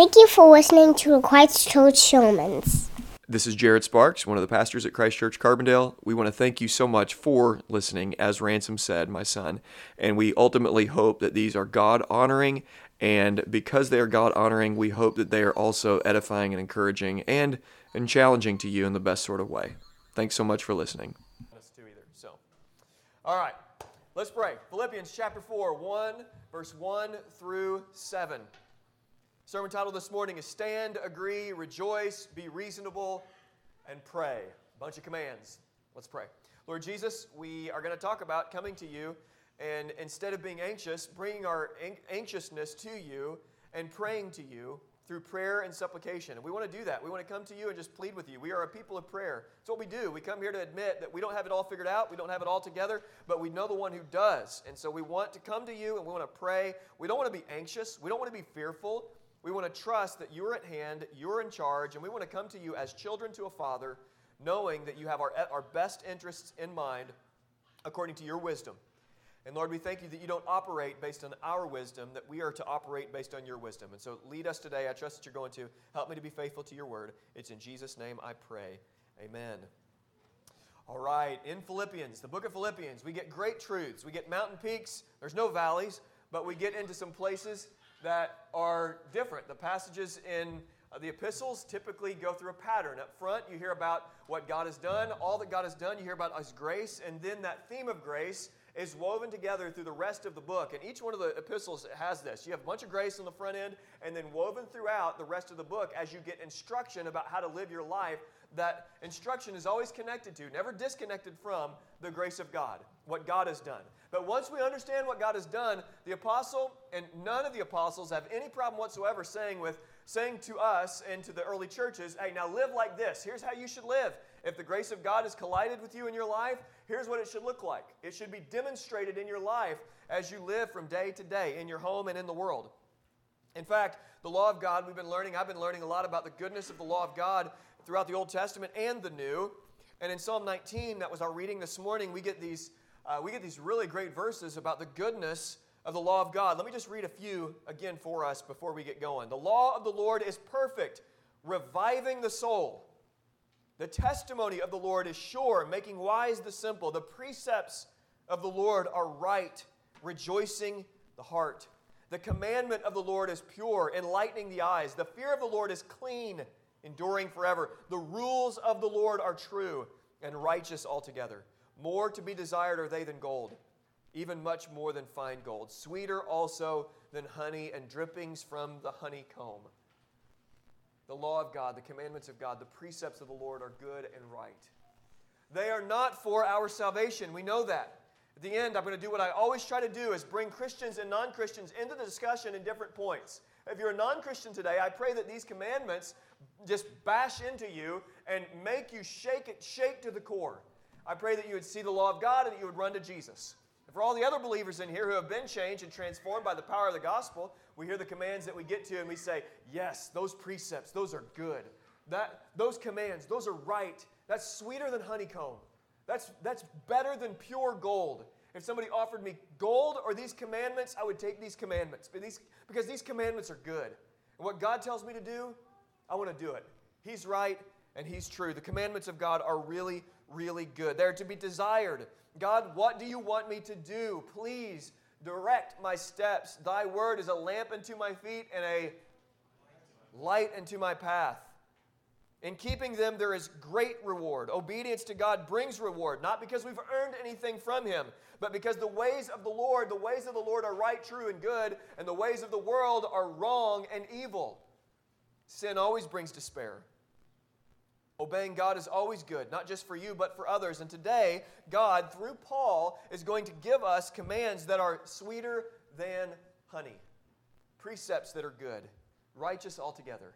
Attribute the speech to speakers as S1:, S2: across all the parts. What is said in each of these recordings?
S1: Thank you for listening to Christ Church Sermons.
S2: This is Jared Sparks, one of the pastors at Christ Church Carbondale. We want to thank you so much for listening, as Ransom said, my son. And we ultimately hope that these are God honoring. And because they are God honoring, we hope that they are also edifying and encouraging and, and challenging to you in the best sort of way. Thanks so much for listening.
S3: Us too either. So, all right, let's pray. Philippians chapter 4, 1, verse 1 through 7. Sermon title this morning is Stand, Agree, Rejoice, Be Reasonable, and Pray. Bunch of commands. Let's pray. Lord Jesus, we are going to talk about coming to you and instead of being anxious, bringing our anxiousness to you and praying to you through prayer and supplication. And we want to do that. We want to come to you and just plead with you. We are a people of prayer. It's what we do. We come here to admit that we don't have it all figured out, we don't have it all together, but we know the one who does. And so we want to come to you and we want to pray. We don't want to be anxious, we don't want to be fearful. We want to trust that you're at hand, you're in charge, and we want to come to you as children to a father, knowing that you have our, our best interests in mind according to your wisdom. And Lord, we thank you that you don't operate based on our wisdom, that we are to operate based on your wisdom. And so lead us today. I trust that you're going to help me to be faithful to your word. It's in Jesus' name I pray. Amen. All right, in Philippians, the book of Philippians, we get great truths. We get mountain peaks, there's no valleys, but we get into some places that are different. The passages in uh, the epistles typically go through a pattern. Up front, you hear about what God has done, all that God has done, you hear about His grace, and then that theme of grace is woven together through the rest of the book. And each one of the epistles has this. You have a bunch of grace on the front end, and then woven throughout the rest of the book as you get instruction about how to live your life. That instruction is always connected to, never disconnected from, the grace of God, what God has done. But once we understand what God has done, the apostle and none of the apostles have any problem whatsoever saying with saying to us and to the early churches, "Hey, now live like this. Here's how you should live. If the grace of God has collided with you in your life, here's what it should look like. It should be demonstrated in your life as you live from day to day in your home and in the world." In fact, the law of God, we've been learning, I've been learning a lot about the goodness of the law of God throughout the Old Testament and the New. And in Psalm 19, that was our reading this morning, we get these uh, we get these really great verses about the goodness of the law of God. Let me just read a few again for us before we get going. The law of the Lord is perfect, reviving the soul. The testimony of the Lord is sure, making wise the simple. The precepts of the Lord are right, rejoicing the heart. The commandment of the Lord is pure, enlightening the eyes. The fear of the Lord is clean, enduring forever. The rules of the Lord are true and righteous altogether. More to be desired are they than gold, even much more than fine gold, sweeter also than honey and drippings from the honeycomb. The law of God, the commandments of God, the precepts of the Lord are good and right. They are not for our salvation. We know that. At the end, I'm going to do what I always try to do is bring Christians and non-Christians into the discussion in different points. If you're a non-Christian today, I pray that these commandments just bash into you and make you shake it shake to the core. I pray that you would see the law of God and that you would run to Jesus. And for all the other believers in here who have been changed and transformed by the power of the gospel, we hear the commands that we get to and we say, Yes, those precepts, those are good. That, those commands, those are right. That's sweeter than honeycomb. That's, that's better than pure gold. If somebody offered me gold or these commandments, I would take these commandments because these commandments are good. And what God tells me to do, I want to do it. He's right and He's true. The commandments of God are really, really good. They're to be desired. God, what do you want me to do? Please direct my steps. Thy word is a lamp unto my feet and a light unto my path. In keeping them, there is great reward. Obedience to God brings reward, not because we've earned anything from Him, but because the ways of the Lord, the ways of the Lord are right, true, and good, and the ways of the world are wrong and evil. Sin always brings despair. Obeying God is always good, not just for you, but for others. And today, God, through Paul, is going to give us commands that are sweeter than honey, precepts that are good, righteous altogether.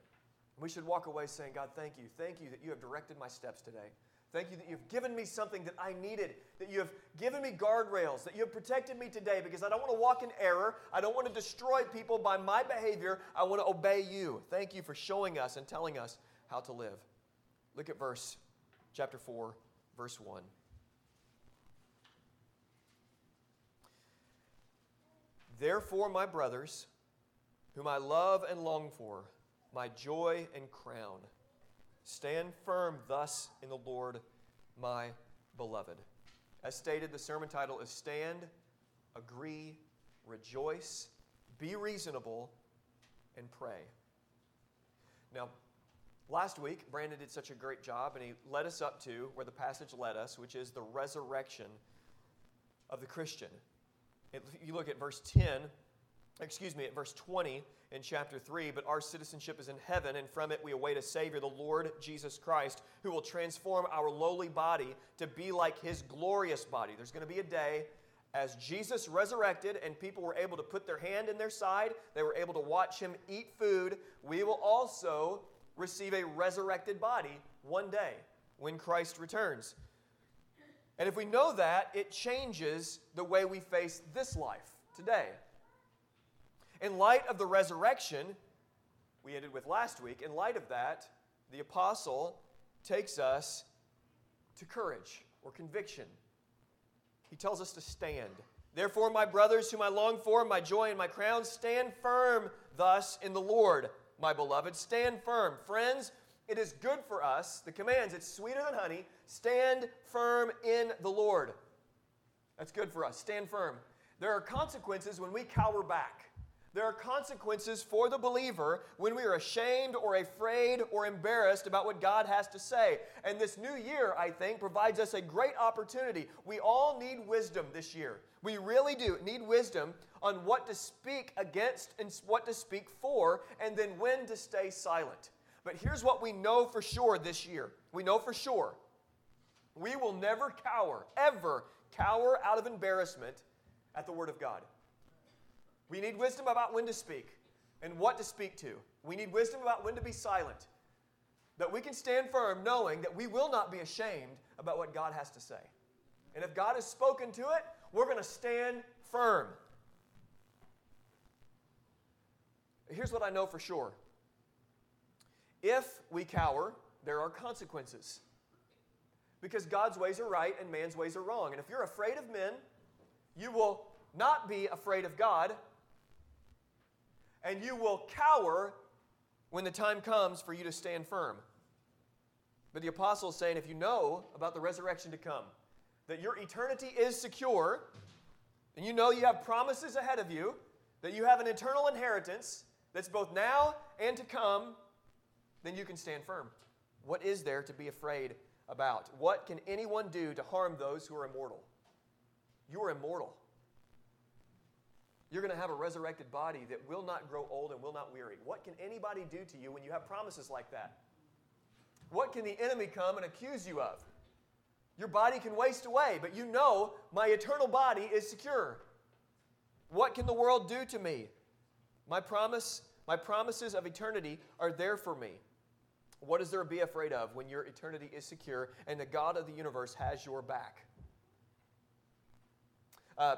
S3: We should walk away saying, God, thank you. Thank you that you have directed my steps today. Thank you that you've given me something that I needed, that you have given me guardrails, that you have protected me today because I don't want to walk in error. I don't want to destroy people by my behavior. I want to obey you. Thank you for showing us and telling us how to live. Look at verse chapter 4, verse 1. Therefore, my brothers, whom I love and long for, my joy and crown. Stand firm thus in the Lord, my beloved. As stated, the sermon title is Stand, Agree, Rejoice, Be Reasonable, and Pray. Now, last week, Brandon did such a great job, and he led us up to where the passage led us, which is the resurrection of the Christian. If you look at verse 10, excuse me, at verse 20 in chapter 3, but our citizenship is in heaven, and from it we await a Savior, the Lord Jesus Christ, who will transform our lowly body to be like his glorious body. There's going to be a day as Jesus resurrected and people were able to put their hand in their side, they were able to watch him eat food. We will also receive a resurrected body one day when Christ returns. And if we know that, it changes the way we face this life today. In light of the resurrection, we ended with last week, in light of that, the apostle takes us to courage or conviction. He tells us to stand. Therefore, my brothers, whom I long for, my joy and my crown, stand firm thus in the Lord, my beloved. Stand firm. Friends, it is good for us, the commands, it's sweeter than honey. Stand firm in the Lord. That's good for us. Stand firm. There are consequences when we cower back. There are consequences for the believer when we are ashamed or afraid or embarrassed about what God has to say. And this new year, I think, provides us a great opportunity. We all need wisdom this year. We really do need wisdom on what to speak against and what to speak for, and then when to stay silent. But here's what we know for sure this year we know for sure we will never cower, ever cower out of embarrassment at the Word of God. We need wisdom about when to speak and what to speak to. We need wisdom about when to be silent. That we can stand firm knowing that we will not be ashamed about what God has to say. And if God has spoken to it, we're going to stand firm. Here's what I know for sure if we cower, there are consequences. Because God's ways are right and man's ways are wrong. And if you're afraid of men, you will not be afraid of God and you will cower when the time comes for you to stand firm. But the apostle is saying if you know about the resurrection to come, that your eternity is secure, and you know you have promises ahead of you, that you have an eternal inheritance that's both now and to come, then you can stand firm. What is there to be afraid about? What can anyone do to harm those who are immortal? You are immortal. You're going to have a resurrected body that will not grow old and will not weary. What can anybody do to you when you have promises like that? What can the enemy come and accuse you of? Your body can waste away, but you know my eternal body is secure. What can the world do to me? My promise, my promises of eternity are there for me. What is there to be afraid of when your eternity is secure and the God of the universe has your back? Uh,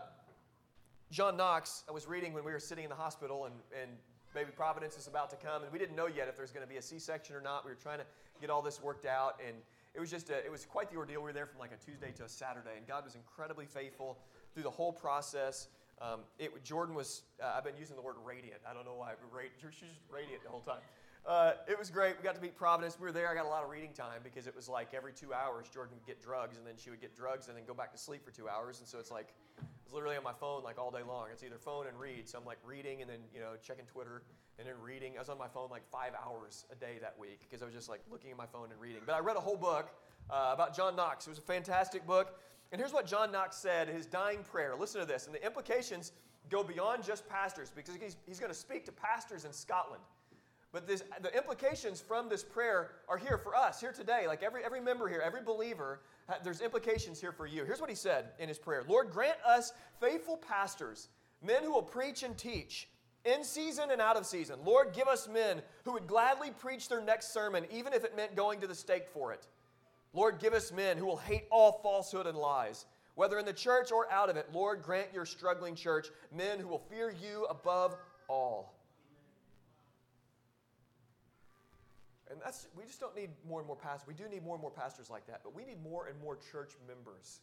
S3: John Knox, I was reading when we were sitting in the hospital, and, and baby Providence is about to come, and we didn't know yet if there's going to be a C-section or not. We were trying to get all this worked out, and it was just a, it was quite the ordeal. We were there from like a Tuesday to a Saturday, and God was incredibly faithful through the whole process. Um, it, Jordan was, uh, I've been using the word radiant. I don't know why. She's just radiant the whole time. Uh, it was great. We got to meet Providence. We were there. I got a lot of reading time because it was like every two hours, Jordan would get drugs, and then she would get drugs and then go back to sleep for two hours. And so it's like was literally on my phone like all day long. It's either phone and read. So I'm like reading and then you know checking Twitter and then reading. I was on my phone like five hours a day that week because I was just like looking at my phone and reading. But I read a whole book uh, about John Knox. It was a fantastic book. And here's what John Knox said in his dying prayer. Listen to this. And the implications go beyond just pastors because he's, he's going to speak to pastors in Scotland. But this, the implications from this prayer are here for us, here today. Like every, every member here, every believer there's implications here for you. Here's what he said in his prayer Lord, grant us faithful pastors, men who will preach and teach in season and out of season. Lord, give us men who would gladly preach their next sermon, even if it meant going to the stake for it. Lord, give us men who will hate all falsehood and lies, whether in the church or out of it. Lord, grant your struggling church men who will fear you above all. And that's, we just don't need more and more pastors. We do need more and more pastors like that, but we need more and more church members.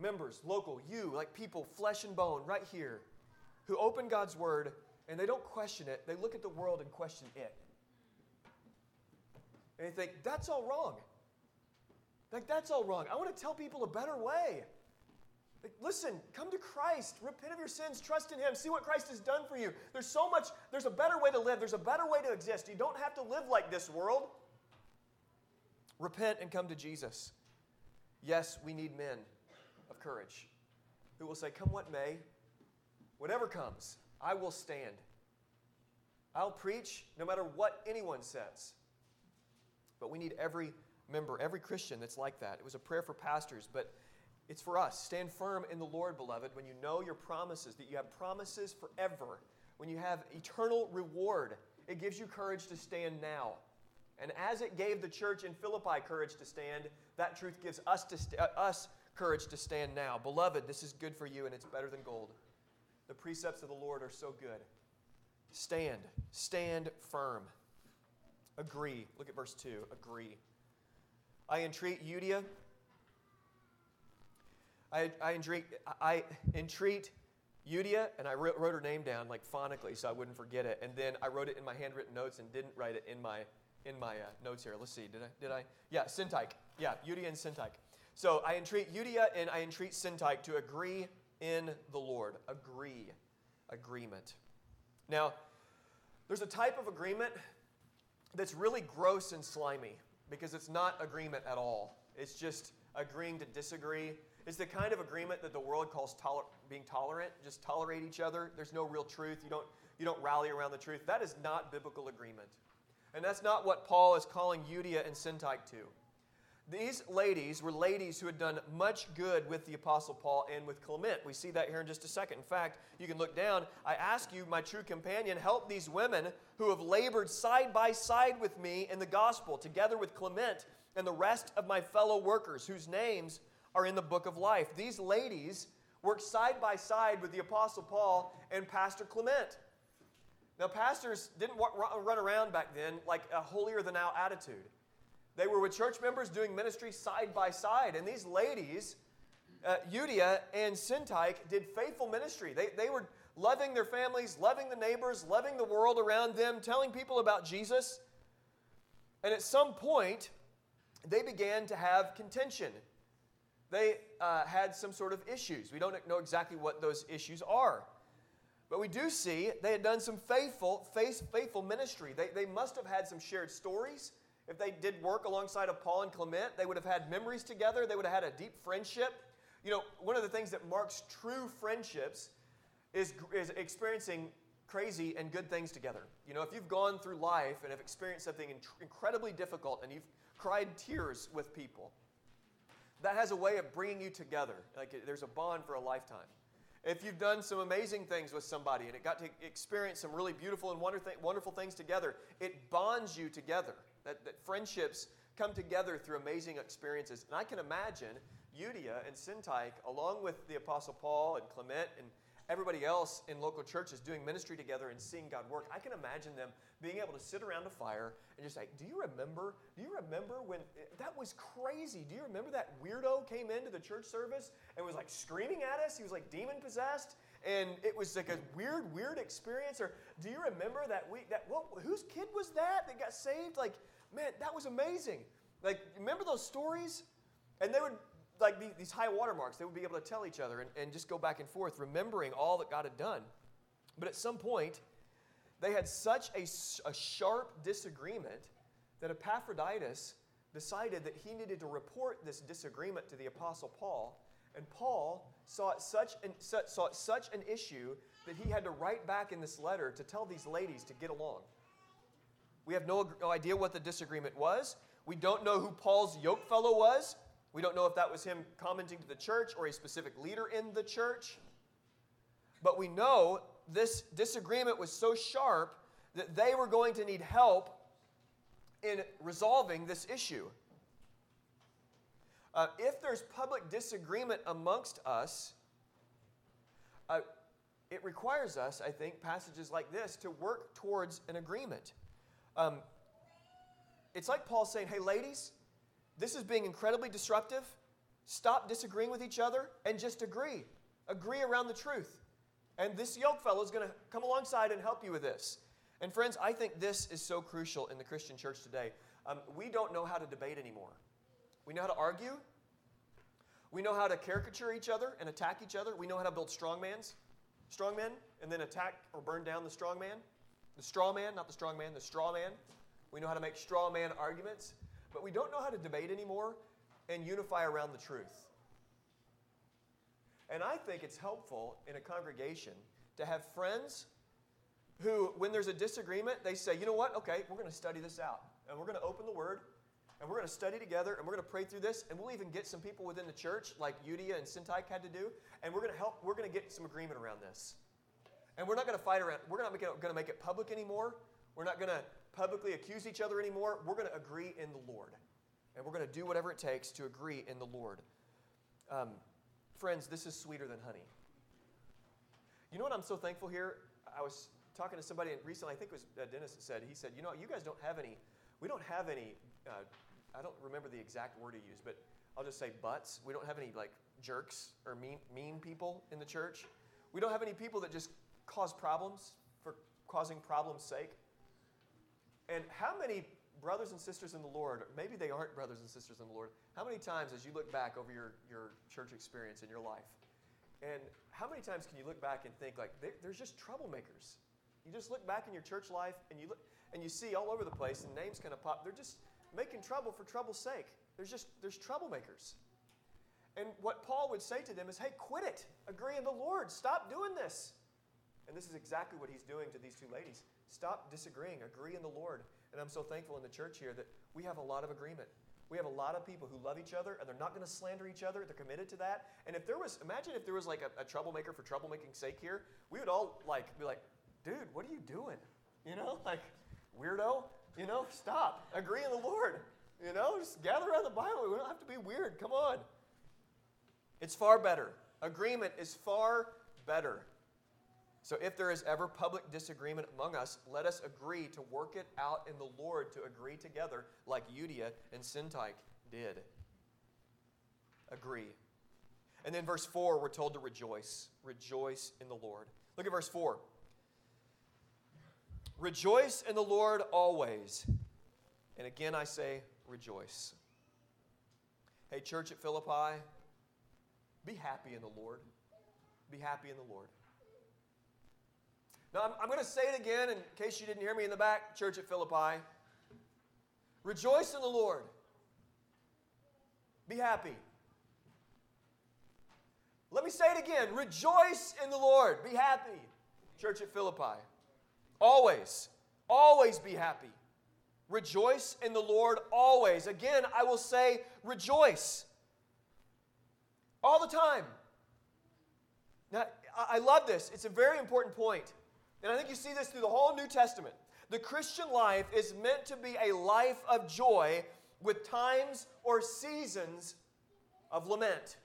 S3: Members, local, you, like people, flesh and bone, right here, who open God's word and they don't question it, they look at the world and question it. And they think, that's all wrong. Like, that's all wrong. I want to tell people a better way. Listen, come to Christ, repent of your sins, trust in Him, see what Christ has done for you. There's so much, there's a better way to live, there's a better way to exist. You don't have to live like this world. Repent and come to Jesus. Yes, we need men of courage who will say, Come what may, whatever comes, I will stand. I'll preach no matter what anyone says. But we need every member, every Christian that's like that. It was a prayer for pastors, but it's for us. Stand firm in the Lord, beloved, when you know your promises, that you have promises forever, when you have eternal reward. It gives you courage to stand now. And as it gave the church in Philippi courage to stand, that truth gives us, to st- uh, us courage to stand now. Beloved, this is good for you and it's better than gold. The precepts of the Lord are so good. Stand, stand firm. Agree. Look at verse 2. Agree. I entreat Euodia. I, I, entreat, I entreat Euodia, and I wrote, her name down like phonically so I wouldn't forget it. And then I wrote it in my handwritten notes and didn't write it in my in my uh, notes here. Let's see. Did I? Did I? Yeah, Syntyche. Yeah, Euodia and Syntyche. So I entreat Euodia and I entreat Syntyche to agree in the Lord. Agree. Agreement. Now, there's a type of agreement that's really gross and slimy because it's not agreement at all. It's just agreeing to disagree. It's the kind of agreement that the world calls toler- being tolerant, just tolerate each other. There's no real truth. You don't, you don't rally around the truth. That is not biblical agreement. And that's not what Paul is calling Euodia and Syntyche to. These ladies were ladies who had done much good with the Apostle Paul and with Clement. We see that here in just a second. In fact, you can look down. I ask you, my true companion, help these women who have labored side by side with me in the gospel, together with Clement and the rest of my fellow workers whose names are in the book of life. These ladies worked side by side with the Apostle Paul and Pastor Clement. Now, pastors didn't run around back then like a holier than thou attitude. They were with church members doing ministry side by side. And these ladies, uh, Euodia and Syntyche, did faithful ministry. They, they were loving their families, loving the neighbors, loving the world around them, telling people about Jesus. And at some point, they began to have contention. They uh, had some sort of issues. We don't know exactly what those issues are. But we do see they had done some faithful, faithful ministry. They, they must have had some shared stories. If they did work alongside of Paul and Clement, they would have had memories together. They would have had a deep friendship. You know, one of the things that marks true friendships is, is experiencing crazy and good things together. You know, if you've gone through life and have experienced something incredibly difficult and you've cried tears with people, that has a way of bringing you together. Like there's a bond for a lifetime. If you've done some amazing things with somebody and it got to experience some really beautiful and wonderful things together, it bonds you together. That, that friendships come together through amazing experiences. And I can imagine Euodia and Syntyche, along with the Apostle Paul and Clement and everybody else in local churches doing ministry together and seeing God work. I can imagine them being able to sit around a fire and just like, do you remember? Do you remember when that was crazy? Do you remember that weirdo came into the church service and was like screaming at us? He was like demon possessed. And it was like a weird, weird experience. Or do you remember that week? That what, whose kid was that that got saved? Like man, that was amazing. Like, remember those stories? And they would, like these high watermarks, they would be able to tell each other and, and just go back and forth, remembering all that God had done. But at some point, they had such a, a sharp disagreement that Epaphroditus decided that he needed to report this disagreement to the Apostle Paul. And Paul saw it such an, saw it such an issue that he had to write back in this letter to tell these ladies to get along. We have no, no idea what the disagreement was. We don't know who Paul's yoke fellow was. We don't know if that was him commenting to the church or a specific leader in the church. But we know this disagreement was so sharp that they were going to need help in resolving this issue. Uh, if there's public disagreement amongst us, uh, it requires us, I think, passages like this to work towards an agreement. Um, it's like Paul saying, hey, ladies, this is being incredibly disruptive. Stop disagreeing with each other and just agree. Agree around the truth. And this yoke fellow is going to come alongside and help you with this. And friends, I think this is so crucial in the Christian church today. Um, we don't know how to debate anymore. We know how to argue. We know how to caricature each other and attack each other. We know how to build strongmans, strongmen, and then attack or burn down the strongman. The straw man, not the strong man, the straw man. We know how to make straw man arguments, but we don't know how to debate anymore and unify around the truth. And I think it's helpful in a congregation to have friends who, when there's a disagreement, they say, you know what, okay, we're going to study this out. And we're going to open the Word, and we're going to study together, and we're going to pray through this, and we'll even get some people within the church, like Euodia and Syntyche had to do, and we're going to help, we're going to get some agreement around this. And we're not going to fight around, we're not going to make it public anymore. We're not going to publicly accuse each other anymore. We're going to agree in the Lord. And we're going to do whatever it takes to agree in the Lord. Um, friends, this is sweeter than honey. You know what I'm so thankful here? I was talking to somebody recently, I think it was uh, Dennis that said, he said, you know, you guys don't have any, we don't have any, uh, I don't remember the exact word he used, but I'll just say butts. We don't have any like jerks or mean, mean people in the church. We don't have any people that just cause problems for causing problems' sake. And how many brothers and sisters in the Lord, maybe they aren't brothers and sisters in the Lord, how many times as you look back over your, your church experience in your life, and how many times can you look back and think like there's just troublemakers? You just look back in your church life and you look and you see all over the place and names kind of pop. They're just making trouble for trouble's sake. There's just there's troublemakers. And what Paul would say to them is, hey, quit it. Agree in the Lord. Stop doing this. And this is exactly what he's doing to these two ladies. Stop disagreeing, agree in the Lord. And I'm so thankful in the church here that we have a lot of agreement. We have a lot of people who love each other and they're not going to slander each other. They're committed to that. And if there was, imagine if there was like a, a troublemaker for troublemaking sake here, we would all like be like, dude, what are you doing? You know, like, weirdo, you know, stop. Agree in the Lord. You know, just gather around the Bible. We don't have to be weird. Come on. It's far better. Agreement is far better. So if there is ever public disagreement among us, let us agree to work it out in the Lord to agree together like Euodia and Syntyche did. Agree. And then verse 4, we're told to rejoice. Rejoice in the Lord. Look at verse 4. Rejoice in the Lord always. And again I say, rejoice. Hey, church at Philippi, be happy in the Lord. Be happy in the Lord. Now, I'm, I'm going to say it again in case you didn't hear me in the back, church at Philippi. Rejoice in the Lord. Be happy. Let me say it again. Rejoice in the Lord. Be happy, church at Philippi. Always, always be happy. Rejoice in the Lord always. Again, I will say, rejoice. All the time. Now, I love this. It's a very important point. And I think you see this through the whole New Testament. The Christian life is meant to be a life of joy with times or seasons of lament.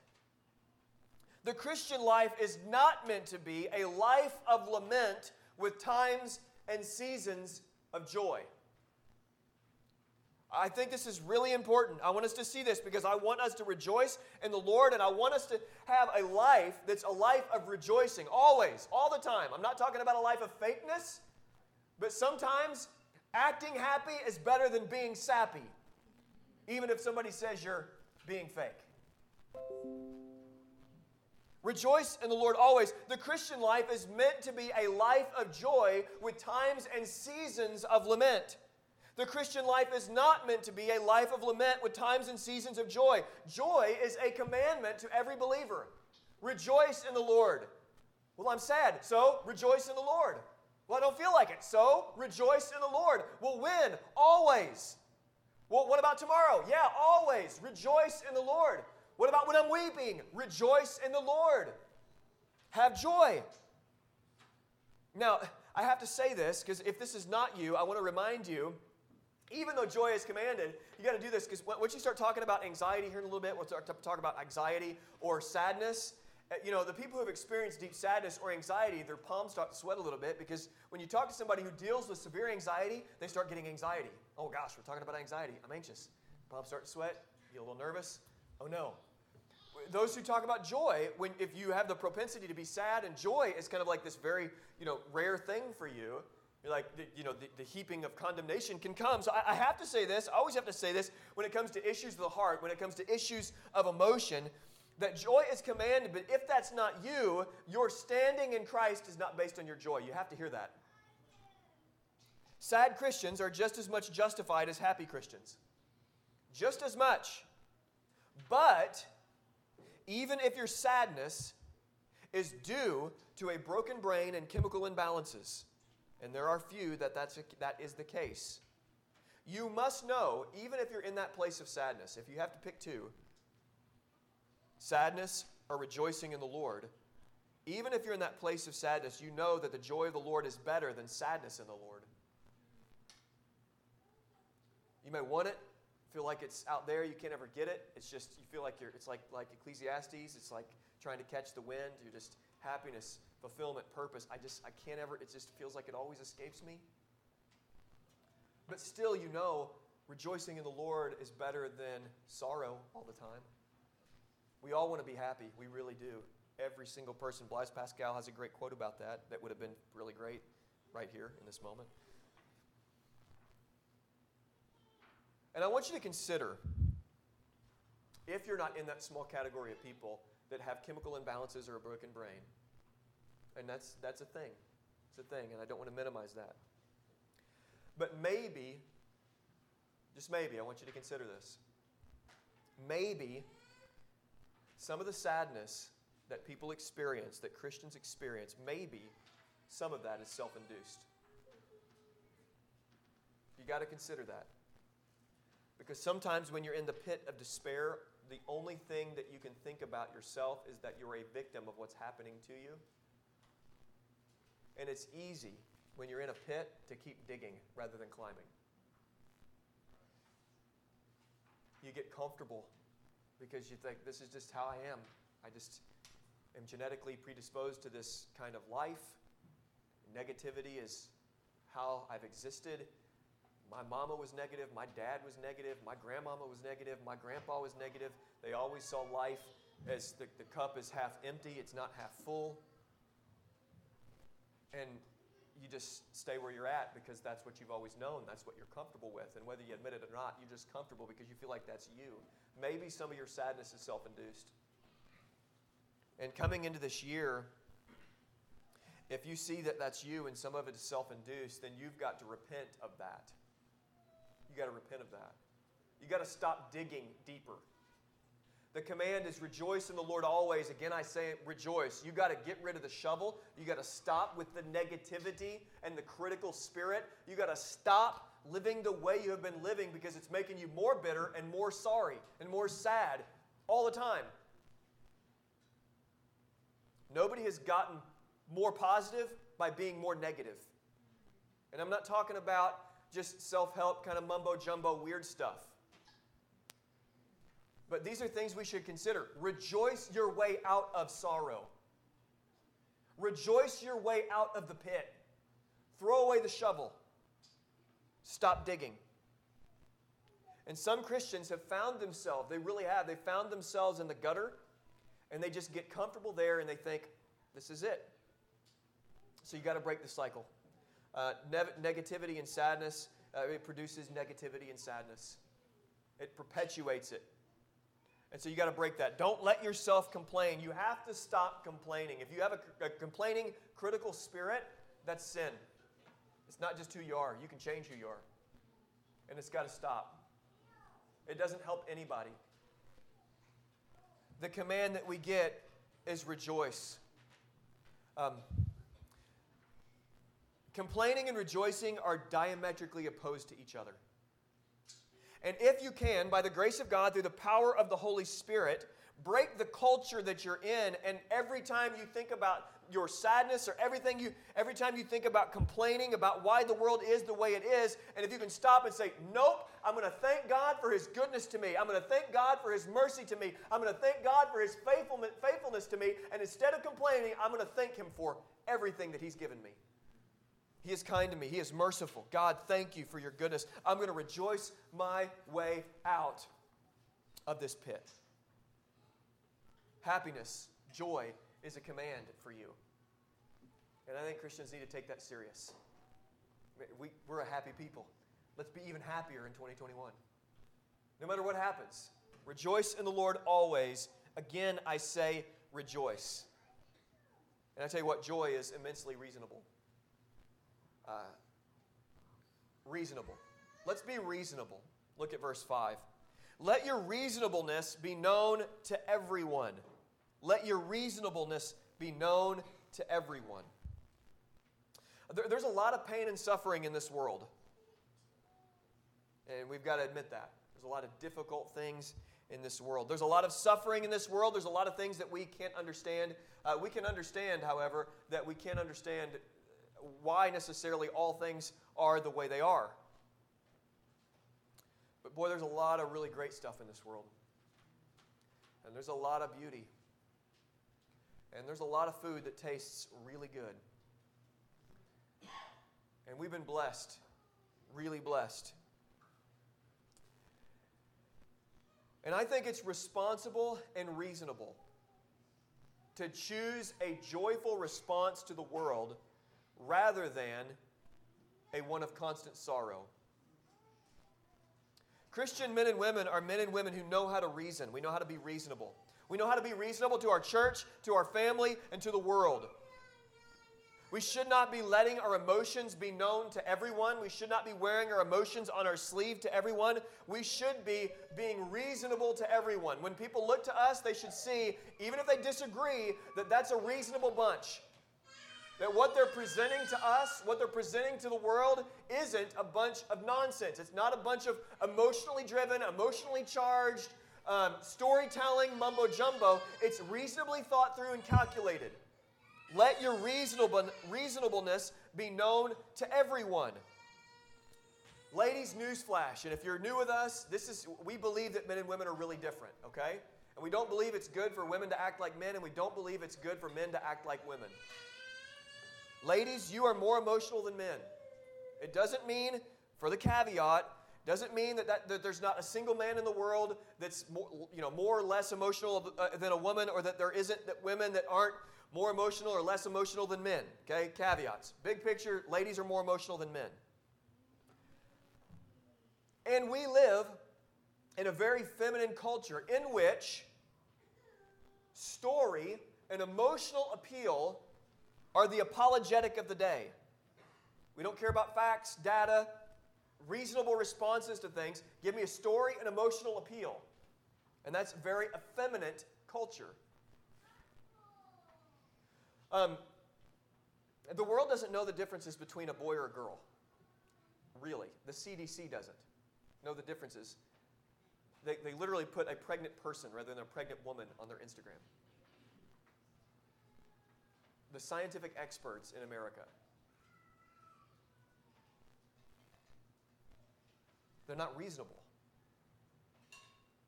S3: The Christian life is not meant to be a life of lament with times and seasons of joy. I think this is really important. I want us to see this because I want us to rejoice in the Lord and I want us to have a life that's a life of rejoicing, always, all the time. I'm not talking about a life of fakeness, but sometimes acting happy is better than being sappy, even if somebody says you're being fake. Rejoice in the Lord always. The Christian life is meant to be a life of joy with times and seasons of lament. The Christian life is not meant to be a life of lament with times and seasons of joy. Joy is a commandment to every believer. Rejoice in the Lord. Well, I'm sad, so rejoice in the Lord. Well, I don't feel like it, so rejoice in the Lord. Well, win Always. Well, what about tomorrow? Yeah, always. Rejoice in the Lord. What about when I'm weeping? Rejoice in the Lord. Have joy. Now, I have to say this because if this is not you, I want to remind you even though joy is commanded, you got to do this because once you start talking about anxiety here in a little bit, we'll start to talk about anxiety or sadness. Uh, you know, the people who have experienced deep sadness or anxiety, their palms start to sweat a little bit because when you talk to somebody who deals with severe anxiety, they start getting anxiety. Oh gosh, we're talking about anxiety. I'm anxious. Palms start to sweat, get a little nervous. Oh no. those who talk about joy, when if you have the propensity to be sad and joy is kind of like this very you know rare thing for you. Like the, you know the, the heaping of condemnation can come. So I, I have to say this. I always have to say this when it comes to issues of the heart, when it comes to issues of emotion, that joy is commanded. But if that's not you, your standing in Christ is not based on your joy. You have to hear that. Sad Christians are just as much justified as happy Christians. Just as much. But even if your sadness is due to a broken brain and chemical imbalances, and there are few that that's a, that is the case, you must know, even if you're in that place of sadness, if you have to pick two, sadness or rejoicing in the Lord, even if you're in that place of sadness, you know that the joy of the Lord is better than sadness in the Lord. You may want it, feel like it's out there, you can't ever get it. It's just you feel like you're it's like like Ecclesiastes, it's like trying to catch the wind. You're just happiness, fulfillment, purpose. I just I can't ever it just feels like it always escapes me. But still you know rejoicing in the Lord is better than sorrow all the time. We all want to be happy. We really do. Every single person. Blaise Pascal has a great quote about that that would have been really great right here in this moment. And I want you to consider if you're not in that small category of people that have chemical imbalances or a broken brain, and that's, that's a thing. It's a thing, and I don't want to minimize that. But maybe, just maybe, I want you to consider this. Maybe some of the sadness that people experience, that Christians experience, maybe some of that is self induced. You got to consider that. Because sometimes when you're in the pit of despair, the only thing that you can think about yourself is that you're a victim of what's happening to you. And it's easy when you're in a pit to keep digging rather than climbing. You get comfortable because you think, this is just how I am. I just am genetically predisposed to this kind of life. Negativity is how I've existed. My mama was negative, my dad was negative, my grandmama was negative, my grandpa was negative. They always saw life as the, the cup is half empty, it's not half full. And you just stay where you're at because that's what you've always known, that's what you're comfortable with. And whether you admit it or not, you're just comfortable because you feel like that's you. Maybe some of your sadness is self induced. And coming into this year, if you see that that's you and some of it is self induced, then you've got to repent of that. Got to repent of that. You got to stop digging deeper. The command is rejoice in the Lord always. Again, I say rejoice. You got to get rid of the shovel. You got to stop with the negativity and the critical spirit. You got to stop living the way you have been living because it's making you more bitter and more sorry and more sad all the time. Nobody has gotten more positive by being more negative. And I'm not talking about just self help, kind of mumbo jumbo, weird stuff. But these are things we should consider. Rejoice your way out of sorrow, rejoice your way out of the pit. Throw away the shovel, stop digging. And some Christians have found themselves, they really have, they found themselves in the gutter and they just get comfortable there and they think, this is it. So you got to break the cycle. Uh, ne- negativity and sadness, uh, it produces negativity and sadness. It perpetuates it. And so you got to break that. Don't let yourself complain. You have to stop complaining. If you have a, a complaining, critical spirit, that's sin. It's not just who you are, you can change who you are. And it's got to stop. It doesn't help anybody. The command that we get is rejoice. Um, Complaining and rejoicing are diametrically opposed to each other. And if you can, by the grace of God, through the power of the Holy Spirit, break the culture that you're in, and every time you think about your sadness or everything you every time you think about complaining about why the world is the way it is, and if you can stop and say, Nope, I'm gonna thank God for his goodness to me. I'm gonna thank God for his mercy to me. I'm gonna thank God for his faithfulness to me. And instead of complaining, I'm gonna thank him for everything that he's given me. He is kind to me. He is merciful. God, thank you for your goodness. I'm going to rejoice my way out of this pit. happiness, joy is a command for you. And I think Christians need to take that serious. We, we're a happy people. Let's be even happier in 2021. No matter what happens, rejoice in the Lord always. Again, I say rejoice. And I tell you what, joy is immensely reasonable. Uh, reasonable. Let's be reasonable. Look at verse 5. Let your reasonableness be known to everyone. Let your reasonableness be known to everyone. There, there's a lot of pain and suffering in this world. And we've got to admit that. There's a lot of difficult things in this world. There's a lot of suffering in this world. There's a lot of things that we can't understand. Uh, we can understand, however, that we can't understand why necessarily all things are the way they are. But boy, there's a lot of really great stuff in this world. And there's a lot of beauty. And there's a lot of food that tastes really good. And we've been blessed, really blessed. And I think it's responsible and reasonable to choose a joyful response to the world rather than a one of constant sorrow. Christian men and women are men and women who know how to reason. We know how to be reasonable. We know how to be reasonable to our church, to our family, and to the world. We should not be letting our emotions be known to everyone. We should not be wearing our emotions on our sleeve to everyone. We should be being reasonable to everyone. When people look to us, they should see, even if they disagree, that that's a reasonable bunch. That what they're presenting to us, what they're presenting to the world, isn't a bunch of nonsense. It's not a bunch of emotionally driven, emotionally charged, um, storytelling mumbo jumbo. It's reasonably thought through and calculated. Let your reasonable, reasonableness be known to everyone. Ladies, newsflash, and if you're new with us, this is we believe that men and women are really different, okay? And we don't believe it's good for women to act like men, and we don't believe it's good for men to act like women. Ladies, you are more emotional than men. It doesn't mean, for the caveat, doesn't mean that, that, that, there's not a single man in the world that's more, you know, more or less emotional uh, than a woman, or that there isn't that women that aren't more emotional or less emotional than men. Okay, caveats. Big picture, ladies are more emotional than men. And we live in a very feminine culture in which story and emotional appeal are the apologetic of the day. We don't care about facts, data, reasonable responses to things. Give me a story and emotional appeal. And that's very effeminate culture. Um, the world doesn't know the differences between a boy or a girl. Really. The CDC doesn't know the differences. They, they literally put a pregnant person rather than a pregnant woman on their Instagram. The scientific experts in America. They're not reasonable.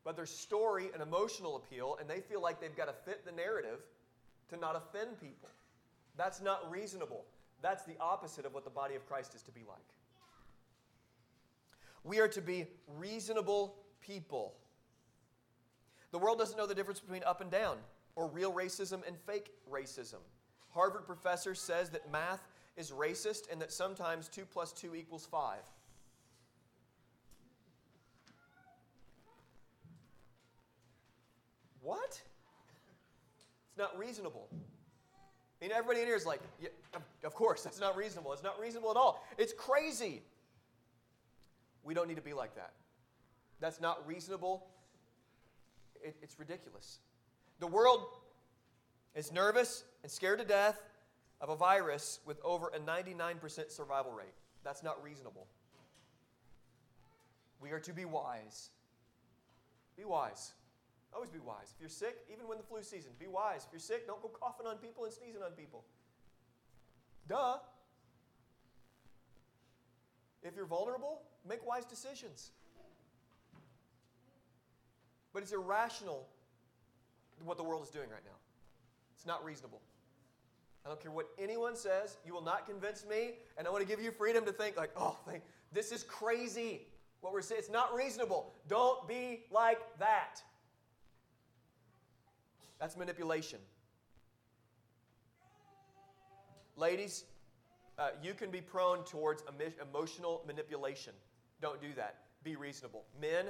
S3: But their story and emotional appeal, and they feel like they've got to fit the narrative to not offend people. That's not reasonable. That's the opposite of what the body of Christ is to be like. We are to be reasonable people. The world doesn't know the difference between up and down, or real racism and fake racism. Harvard professor says that math is racist and that sometimes 2 plus 2 equals 5. What? It's not reasonable. I mean, everybody in here is like, yeah, of course, that's not reasonable. It's not reasonable at all. It's crazy. We don't need to be like that. That's not reasonable. It, it's ridiculous. The world is nervous and scared to death of a virus with over a 99% survival rate. That's not reasonable. We are to be wise. Be wise. Always be wise. If you're sick, even when the flu season, be wise. If you're sick, don't go coughing on people and sneezing on people. Duh. If you're vulnerable, make wise decisions. But it's irrational what the world is doing right now. It's not reasonable. I don't care what anyone says, you will not convince me, and I want to give you freedom to think, like, oh, this is crazy. What we're saying, it's not reasonable. Don't be like that. That's manipulation. Ladies, uh, you can be prone towards emotional manipulation. Don't do that. Be reasonable. Men,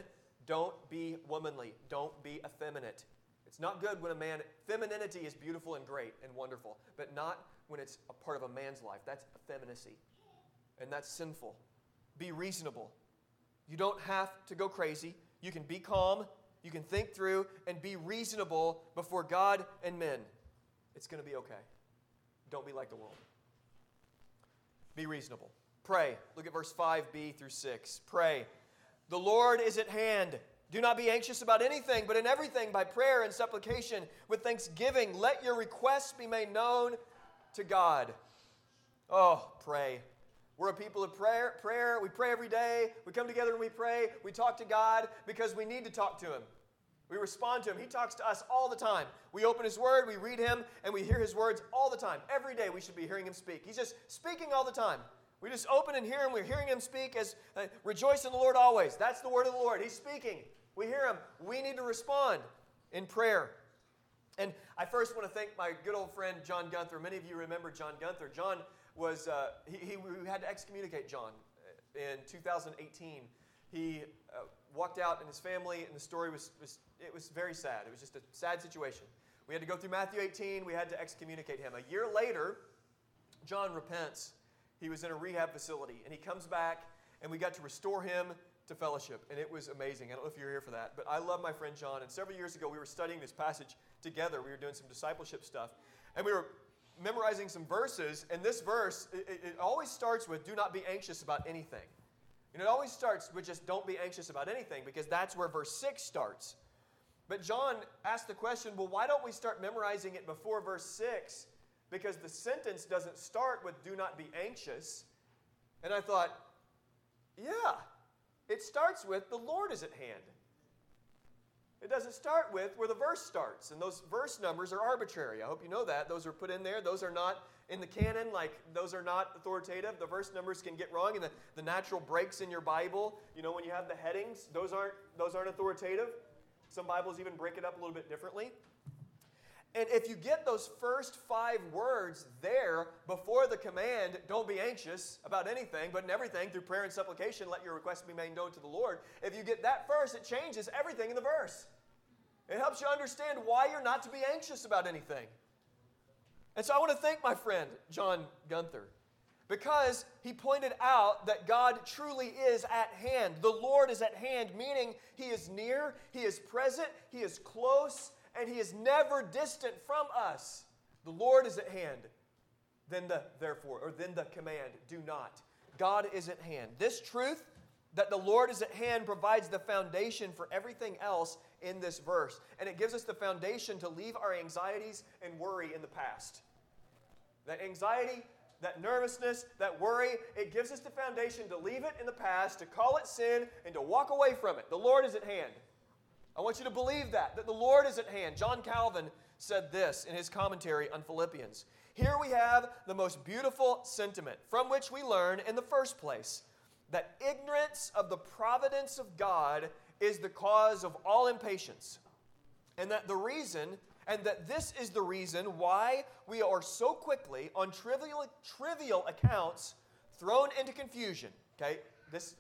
S3: don't be womanly. Don't be effeminate. It's not good when a man, femininity is beautiful and great and wonderful, but not when it's a part of a man's life. That's effeminacy. And that's sinful. Be reasonable. You don't have to go crazy. You can be calm, you can think through, and be reasonable before God and men. It's going to be okay. Don't be like the world. Be reasonable. Pray. Look at verse 5b through 6. Pray. The Lord is at hand. Do not be anxious about anything, but in everything, by prayer and supplication, with thanksgiving, let your requests be made known to God. Oh, pray. We're a people of prayer. Prayer. We pray every day. We come together and we pray. We talk to God because we need to talk to Him. We respond to Him. He talks to us all the time. We open His Word, we read Him, and we hear His words all the time. Every day we should be hearing Him speak. He's just speaking all the time. We just open and hear Him. We're hearing Him speak as uh, rejoice in the Lord always. That's the word of the Lord. He's speaking. We hear Him. We need to respond in prayer. And I first want to thank my good old friend John Gunther. Many of you remember John Gunther. John was, uh, he, he, we had to excommunicate John in 2018. He uh, walked out and his family, and the story was, was, it was very sad. It was just a sad situation. We had to go through Matthew 18. We had to excommunicate him. A year later, John repents. He was in a rehab facility, and he comes back, and we got to restore him to fellowship, and it was amazing. I don't know if you're here for that, but I love my friend John. And several years ago, we were studying this passage together. We were doing some discipleship stuff, and we were memorizing some verses. And this verse, it, it always starts with, "Do not be anxious about anything." And it always starts with just don't be anxious about anything because that's where verse 6 starts. But John asked the question well, why don't we start memorizing it before verse 6? Because the sentence doesn't start with do not be anxious. And I thought, yeah, it starts with the Lord is at hand. It doesn't start with where the verse starts. And those verse numbers are arbitrary. I hope you know that. Those are put in there. Those are not in the canon, like those are not authoritative. The verse numbers can get wrong, and the, the natural breaks in your Bible, you know, when you have the headings, those aren't, those aren't authoritative. Some Bibles even break it up a little bit differently. And if you get those first five words there before the command, don't be anxious about anything, but in everything, through prayer and supplication, let your requests be made known to the Lord. If you get that first, it changes everything in the verse. It helps you understand why you're not to be anxious about anything. And so I want to thank my friend, John Gunther, because he pointed out that God truly is at hand. The Lord is at hand, meaning he is near, he is present, he is close, and he is never distant from us. The Lord is at hand. Then the therefore, or then the command, do not. God is at hand. This truth that the Lord is at hand provides the foundation for everything else in this verse. And it gives us the foundation to leave our anxieties and worry in the past. That anxiety, that nervousness, that worry, it gives us the foundation to leave it in the past, to call it sin, and to walk away from it. The Lord is at hand. I want you to believe that, that the Lord is at hand. John Calvin said this in his commentary on Philippians. Here we have the most beautiful sentiment from which we learn in the first place that ignorance of the providence of God is the cause of all impatience, and that the reason and that this is the reason why we are so quickly, on trivial, trivial accounts, thrown into confusion. Okay? This,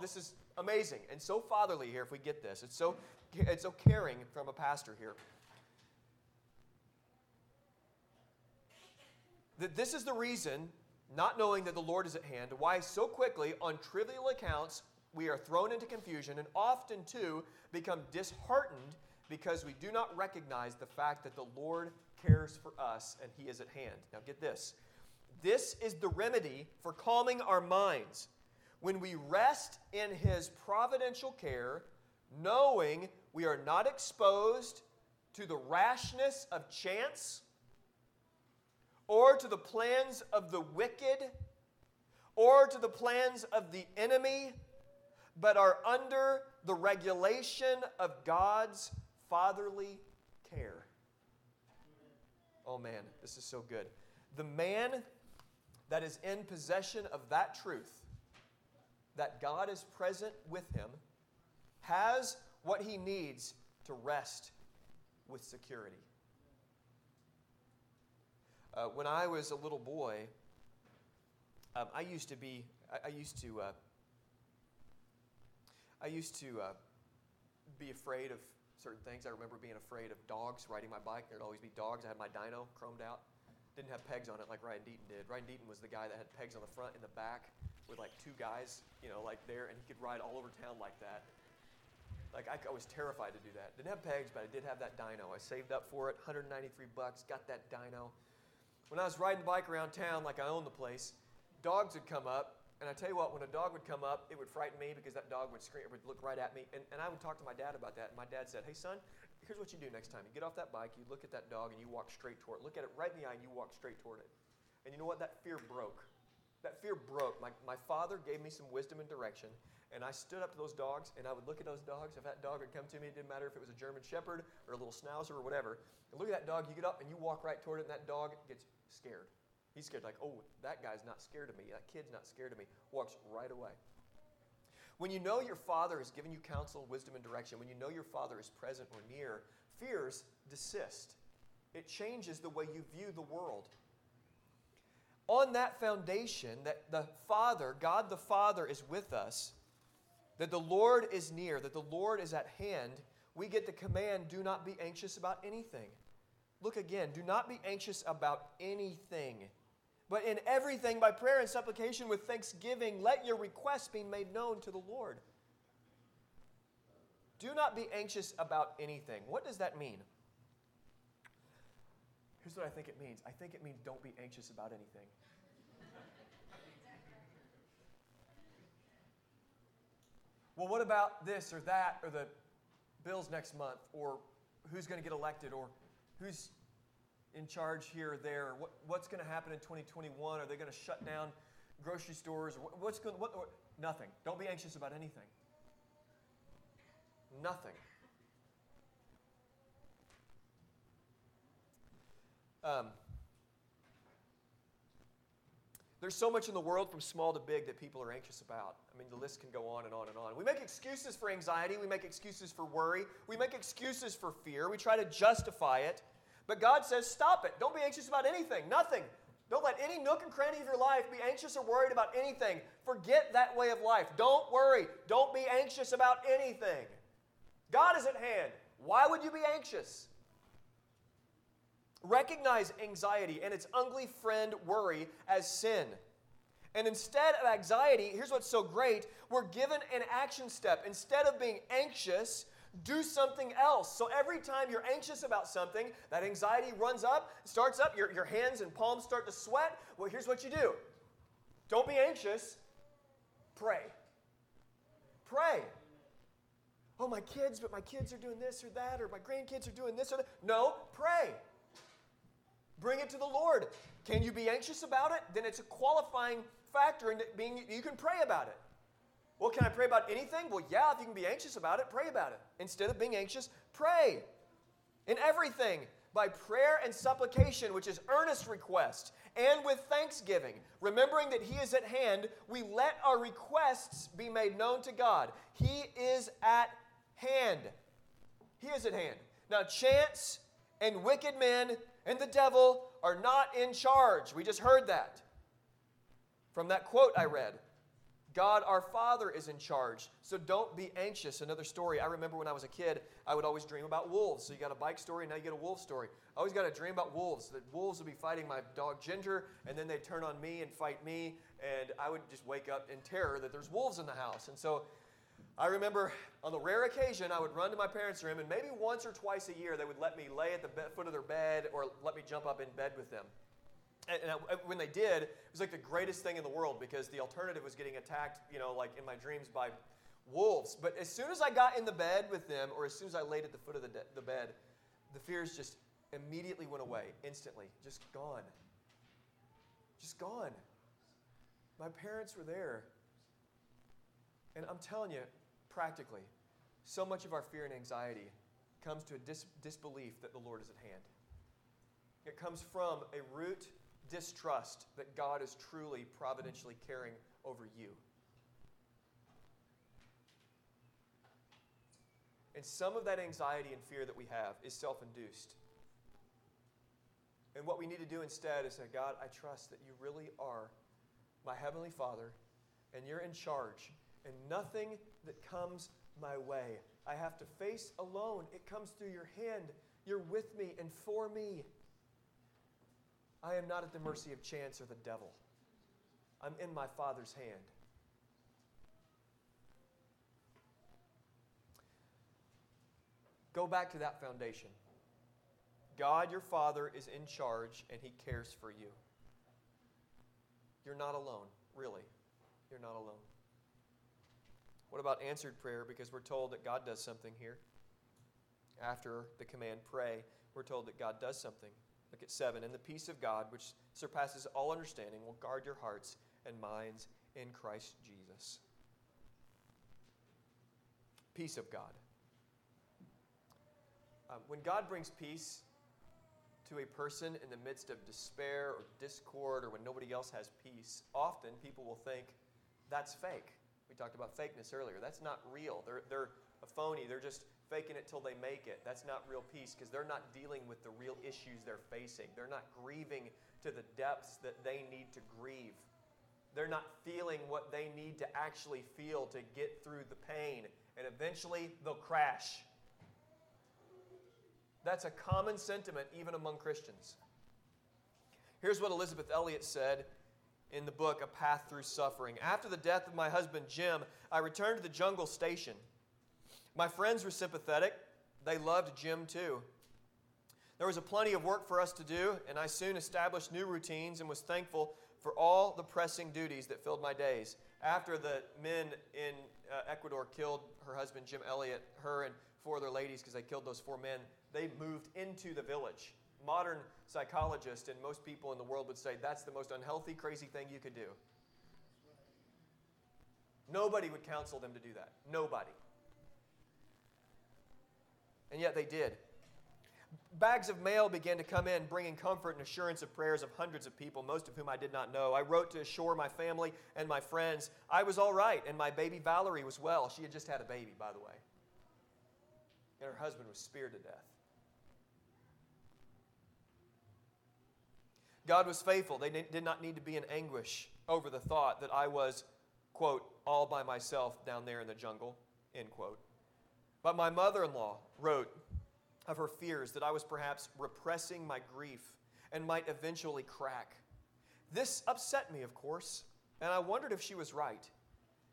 S3: this is amazing and so fatherly here if we get this. It's so, it's so caring from a pastor here. That this is the reason, not knowing that the Lord is at hand, why so quickly, on trivial accounts, we are thrown into confusion and often, too, become disheartened because we do not recognize the fact that the Lord cares for us and He is at hand. Now, get this. This is the remedy for calming our minds when we rest in His providential care, knowing we are not exposed to the rashness of chance or to the plans of the wicked or to the plans of the enemy, but are under the regulation of God's fatherly care. Oh man, this is so good. The man that is in possession of that truth, that God is present with him, has what he needs to rest with security. Uh, when I was a little boy, um, I used to be, I, I used to, uh, I used to uh, be afraid of certain things. I remember being afraid of dogs riding my bike. There'd always be dogs. I had my dyno chromed out. Didn't have pegs on it like Ryan Deaton did. Ryan Deaton was the guy that had pegs on the front and the back with like two guys, you know, like there, and he could ride all over town like that. Like I, I was terrified to do that. Didn't have pegs, but I did have that dyno. I saved up for it, 193 bucks. Got that dyno. When I was riding the bike around town, like I owned the place, dogs would come up, and I tell you what, when a dog would come up, it would frighten me because that dog would scream, it would look right at me. And, and I would talk to my dad about that. And my dad said, Hey, son, here's what you do next time. You get off that bike, you look at that dog, and you walk straight toward it. Look at it right in the eye, and you walk straight toward it. And you know what? That fear broke. That fear broke. My, my father gave me some wisdom and direction. And I stood up to those dogs, and I would look at those dogs. If that dog would come to me, it didn't matter if it was a German Shepherd or a little Schnauzer or whatever. And look at that dog. You get up and you walk right toward it, and that dog gets scared. He's scared, like, oh, that guy's not scared of me. That kid's not scared of me. Walks right away. When you know your Father has given you counsel, wisdom, and direction, when you know your Father is present or near, fears desist. It changes the way you view the world. On that foundation, that the Father, God the Father, is with us, that the Lord is near, that the Lord is at hand, we get the command do not be anxious about anything. Look again, do not be anxious about anything. But in everything, by prayer and supplication with thanksgiving, let your requests be made known to the Lord. Do not be anxious about anything. What does that mean? Here's what I think it means I think it means don't be anxious about anything. well, what about this or that or the bills next month or who's going to get elected or who's in charge here or there? What, what's going to happen in 2021? Are they going to shut down grocery stores? What's going? What? Nothing. Don't be anxious about anything. Nothing. Um, there's so much in the world from small to big that people are anxious about. I mean, the list can go on and on and on. We make excuses for anxiety, we make excuses for worry, we make excuses for fear, we try to justify it. But God says, stop it. Don't be anxious about anything, nothing. Don't let any nook and cranny of your life be anxious or worried about anything. Forget that way of life. Don't worry. Don't be anxious about anything. God is at hand. Why would you be anxious? Recognize anxiety and its ugly friend worry as sin. And instead of anxiety, here's what's so great we're given an action step. Instead of being anxious, do something else. So every time you're anxious about something, that anxiety runs up, starts up, your, your hands and palms start to sweat. Well, here's what you do don't be anxious, pray. Pray. Oh, my kids, but my kids are doing this or that, or my grandkids are doing this or that. No, pray. Bring it to the Lord. Can you be anxious about it? Then it's a qualifying factor in being you can pray about it. Well, can I pray about anything? Well, yeah, if you can be anxious about it, pray about it. Instead of being anxious, pray. In everything, by prayer and supplication, which is earnest request, and with thanksgiving, remembering that He is at hand, we let our requests be made known to God. He is at hand. He is at hand. Now, chance and wicked men and the devil are not in charge. We just heard that from that quote I read. God our Father is in charge. So don't be anxious. Another story. I remember when I was a kid, I would always dream about wolves. So you got a bike story, now you get a wolf story. I always got a dream about wolves. That wolves would be fighting my dog Ginger, and then they'd turn on me and fight me. And I would just wake up in terror that there's wolves in the house. And so I remember on the rare occasion I would run to my parents' room, and maybe once or twice a year they would let me lay at the foot of their bed or let me jump up in bed with them. And, and I, when they did, it was like the greatest thing in the world because the alternative was getting attacked, you know, like in my dreams by wolves. But as soon as I got in the bed with them, or as soon as I laid at the foot of the, de- the bed, the fears just immediately went away, instantly, just gone. Just gone. My parents were there. And I'm telling you, practically, so much of our fear and anxiety comes to a dis- disbelief that the Lord is at hand. It comes from a root distrust that God is truly providentially caring over you. And some of that anxiety and fear that we have is self induced. And what we need to do instead is say, God, I trust that you really are my Heavenly Father, and you're in charge, and nothing that comes my way I have to face alone. It comes through your hand. You're with me and for me. I am not at the mercy of chance or the devil. I'm in my Father's hand. Go back to that foundation. God, your Father, is in charge and He cares for you. You're not alone, really. You're not alone. What about answered prayer? Because we're told that God does something here. After the command, pray, we're told that God does something. Look at 7. And the peace of God, which surpasses all understanding, will guard your hearts and minds in Christ Jesus. Peace of God. Um, when God brings peace to a person in the midst of despair or discord or when nobody else has peace, often people will think that's fake. We talked about fakeness earlier. That's not real. They're, they're a phony. They're just faking it till they make it. That's not real peace because they're not dealing with the real issues they're facing. They're not grieving to the depths that they need to grieve. They're not feeling what they need to actually feel to get through the pain. And eventually they'll crash. That's a common sentiment even among Christians. Here's what Elisabeth Elliot said in the book A Path Through Suffering. After the death of my husband Jim, I returned to the jungle station. My friends were sympathetic. They loved Jim too. There was a plenty of work for us to do, and I soon established new routines and was thankful for all the pressing duties that filled my days. After the men in uh, Ecuador killed her husband, Jim Elliot, her and four other ladies, because they killed those four men, they moved into the village modern psychologists and most people in the world would say that's the most unhealthy, crazy thing you could do. Nobody would counsel them to do that. Nobody. And yet they did. Bags of mail began to come in, bringing comfort and assurance of prayers of hundreds of people, most of whom I did not know. I wrote to assure my family and my friends I was all right, and my baby Valerie was well. She had just had a baby, by the way. And her husband was speared to death. God was faithful. They did not need to be in anguish over the thought that I was, quote, all by myself down there in the jungle, end quote. But my mother in law wrote of her fears that I was perhaps repressing my grief and might eventually crack. This upset me, of course, and I wondered if she was right.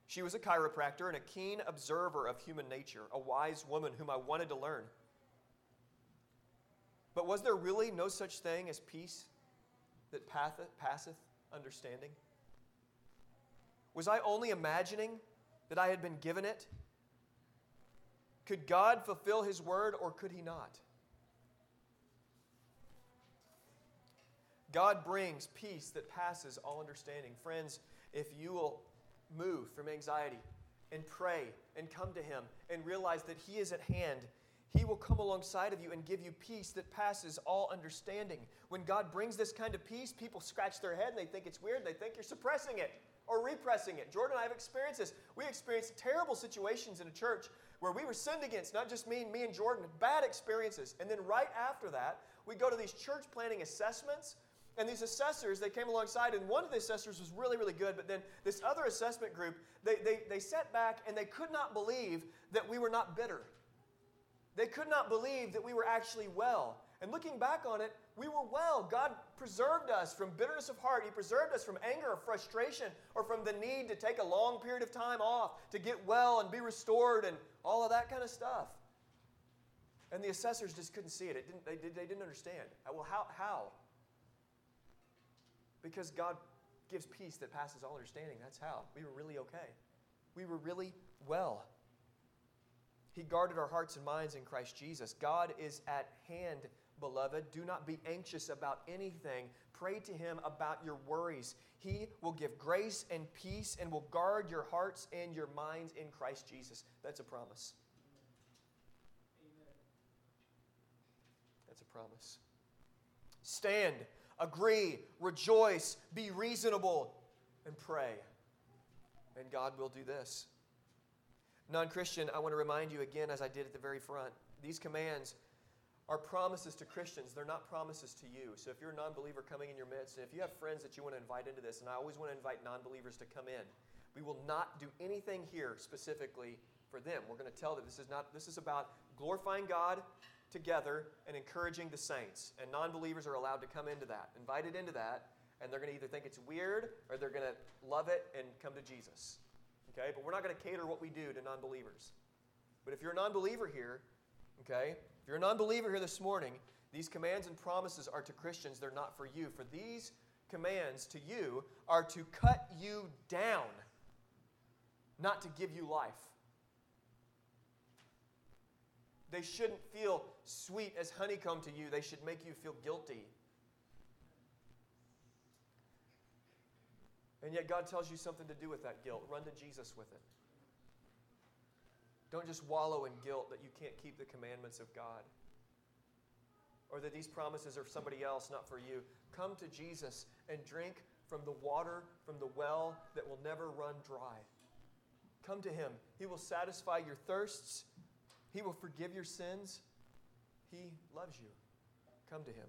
S3: She was a chiropractor and a keen observer of human nature, a wise woman whom I wanted to learn. But was there really no such thing as peace that passeth understanding? Was I only imagining that I had been given it? Could God fulfill His word or could He not? God brings peace that passes all understanding. Friends, if you will move from anxiety and pray and come to Him and realize that He is at hand, he will come alongside of you and give you peace that passes all understanding. When God brings this kind of peace, people scratch their head and they think it's weird. They think you're suppressing it or repressing it. Jordan and I have experienced this. We experienced terrible situations in a church where we were sinned against, not just me, me and Jordan, bad experiences. And then right after that, we go to these church planning assessments. And these assessors, they came alongside, and one of the assessors was really, really good. But then this other assessment group, they, they, they sat back and they could not believe that we were not bitter they could not believe that we were actually well. And looking back on it, we were well. God preserved us from bitterness of heart. He preserved us from anger or frustration or from the need to take a long period of time off to get well and be restored and all of that kind of stuff. And the assessors just couldn't see it. it didn't, they, they didn't understand. Uh, well, how, how? Because God gives peace that passes all understanding. That's how. We were really okay. We were really well. He guarded our hearts and minds in Christ Jesus. God is at hand, beloved. Do not be anxious about anything. Pray to Him about your worries. He will give grace and peace and will guard your hearts and your minds in Christ Jesus. That's a promise. Amen. That's a promise. Stand, agree, rejoice, be reasonable, and pray. And God will do this. Non Christian, I want to remind you again, as I did at the very front, these commands are promises to Christians. They're not promises to you. So if you're a non believer coming in your midst, and if you have friends that you want to invite into this, and I always want to invite non believers to come in, we will not do anything here specifically for them. We're going to tell them this is not this is about glorifying God together and encouraging the saints. And non-believers are allowed to come into that, invited into that, and they're going to either think it's weird or they're going to love it and come to Jesus. Okay? But we're not going to cater what we do to non-believers. But if you're a non-believer here, okay? If you're a non-believer here this morning, these commands and promises are to Christians, they're not for you. For these commands to you are to cut you down, not to give you life. They shouldn't feel sweet as honeycomb to you, they should make you feel guilty. And yet, God tells you something to do with that guilt. Run to Jesus with it. Don't just wallow in guilt that you can't keep the commandments of God or that these promises are for somebody else, not for you. Come to Jesus and drink from the water from the well that will never run dry. Come to Him. He will satisfy your thirsts he will forgive your sins. He loves you. Come to Him.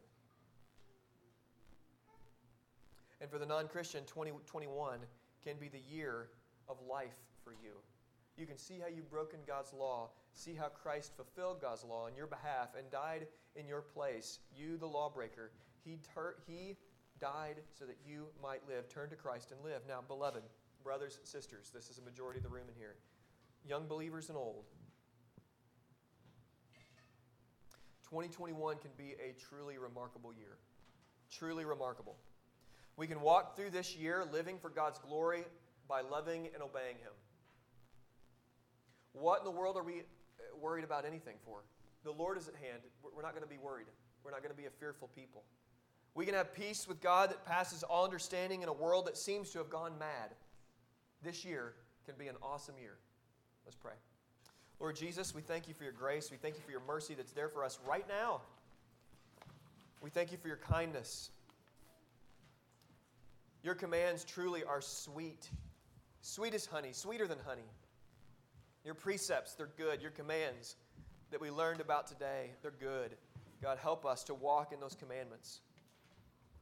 S3: And for the non Christian, 2021 can be the year of life for you. You can see how you've broken God's law, see how Christ fulfilled God's law on your behalf and died in your place. You, the lawbreaker, He, ter- he died so that you might live. Turn to Christ and live. Now, beloved, brothers, sisters, this is a majority of the room in here, young believers and old. 2021 can be a truly remarkable year. Truly remarkable. We can walk through this year living for God's glory by loving and obeying Him. What in the world are we uh, worried about anything for? The Lord is at hand. We're not going to be worried. We're not going to be a fearful people. We can have peace with God that passes all understanding in a world that seems to have gone mad. This year can be an awesome year. Let's pray. Lord Jesus, we thank you for your grace. We thank you for your mercy that's there for us right now. We thank you for your kindness. Your commands truly are sweet. Sweet as honey, sweeter than honey. Your precepts, they're good. Your commands that we learned about today, they're good. God, help us to walk in those commandments.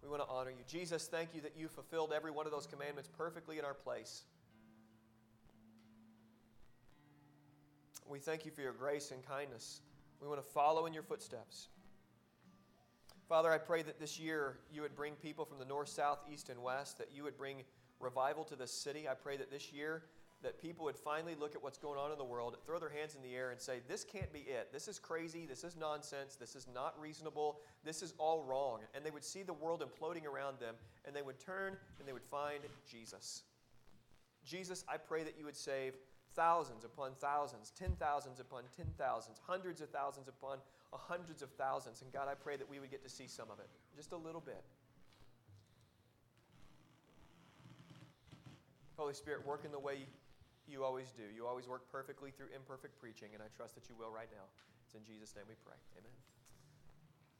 S3: We want to honor you. Jesus, thank you that you fulfilled every one of those commandments perfectly in our place. We thank you for your grace and kindness. We want to follow in your footsteps. Father, I pray that this year you would bring people from the north, south, east, and west, that you would bring revival to this city. I pray that this year that people would finally look at what's going on in the world, throw their hands in the air and say, This can't be it. This is crazy. This is nonsense. This is not reasonable. This is all wrong. And they would see the world imploding around them, and they would turn and they would find Jesus. Jesus, I pray that you would save thousands upon thousands, ten thousands upon ten thousands, hundreds of thousands upon hundreds of thousands. And God, I pray that we would get to see some of it, just a little bit. Holy Spirit, work in the way you always do. You always work perfectly through imperfect preaching, and I trust that you will right now. It's in Jesus' name we pray. Amen.